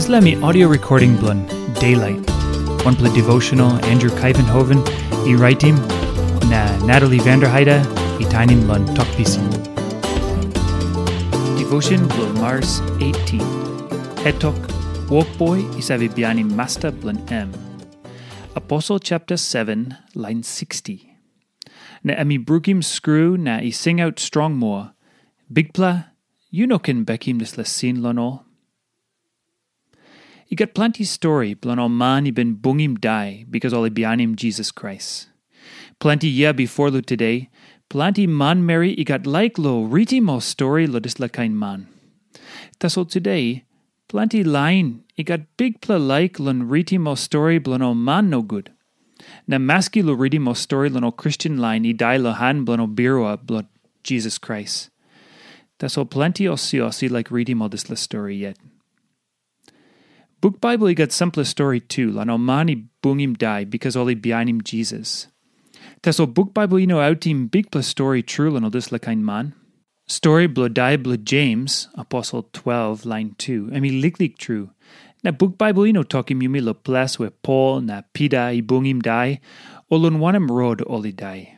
Islami audio recording blun Daylight. One play devotional Andrew Kuyvenhoven, e writing na Natalie Vanderheide, e tinin blun talkpisin. Devotion blun Mars 18. Hetok, walk boy isavi biani master blun M. Apostle chapter 7, line 60. Na emi brukim screw na i sing out strong more. Bigpla, you no can bekim this la sin lonol. I got plenty story blan all man i ben bungim die because all i bianim Jesus Christ. Plenty year before lo today, plenty man Mary i got like lo riti mo story lo dis kain man. Tas all today, plenty line i got big pla like lon riti mo story blan all man no good. Na maski lo riti mo story lon all Christian line i die lo han blan all birua blan Jesus Christ. Tas all plenty osi osi like riti mo dis la story yet. Book Bible got simple story too, lan omani bungim die because oli bianim Jesus. Teso book Bible outim big plus story true lan odis kain man. Story blo die blo James, Apostle 12, line 2, emi liklik true. Na book Bible know talkim yumi lo ples we Paul na Pita i bungim die, olun wanem rod oli die.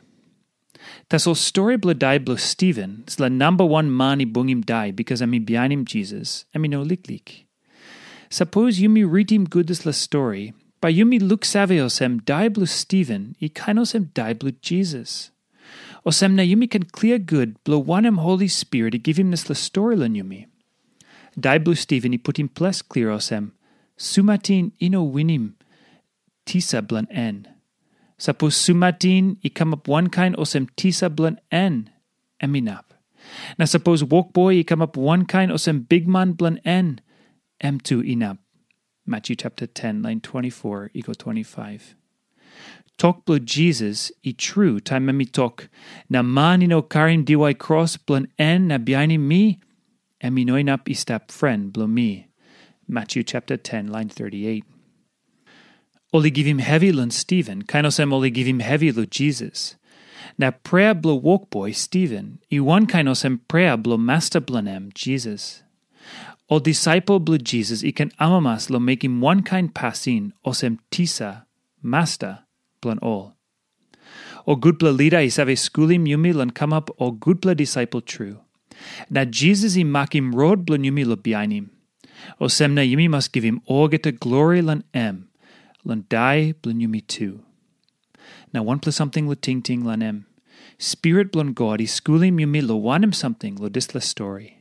Teso story blo die blo Stephen, sla number one man i bungim die because emi bianim Jesus, emi no liklik. Suppose yumi ritim goodis la story, by yumi saveosem daiblu Stephen, i kainosem daiblu Jesus. Osem na yumi can clear good, blow oneem Holy Spirit, to give him this la story lan yumi. Daiblu Stephen, i put him ples clear osem, sumatin ino winim, tisa blan en. Suppose sumatin, i come up one kind osem tisa blan en, eminap. Now suppose walk boy, i come up one kind osem big man blan en, M2 inap. Matthew chapter 10, line 24, equal 25. Talk blo Jesus, i true, time mi talk. Na mani no karim diwai cross blon en na biani mi, emi noinap istap friend blo mi. Matthew chapter 10, line 38. Oli give him heavy lun Stephen, kainosem oli give him heavy lo Jesus. Na prayer blo walk boy Stephen, i one kainosem prayer blo master blanem Jesus. O disciple Jesus ikan amamas lo make him one kind pasin osem tisa, master, plan all. O good goodpla leader isave schoolim yumi lan come up o goodpla disciple true. Na Jesus i makim road blan yumi lo biainim. O semna yumi must give him orgeta glory lan em, lan die blan yumi too. Now one plus something lo ting ting lan em. Spirit blan God i schoolim yumi lo wanim something lo disla story.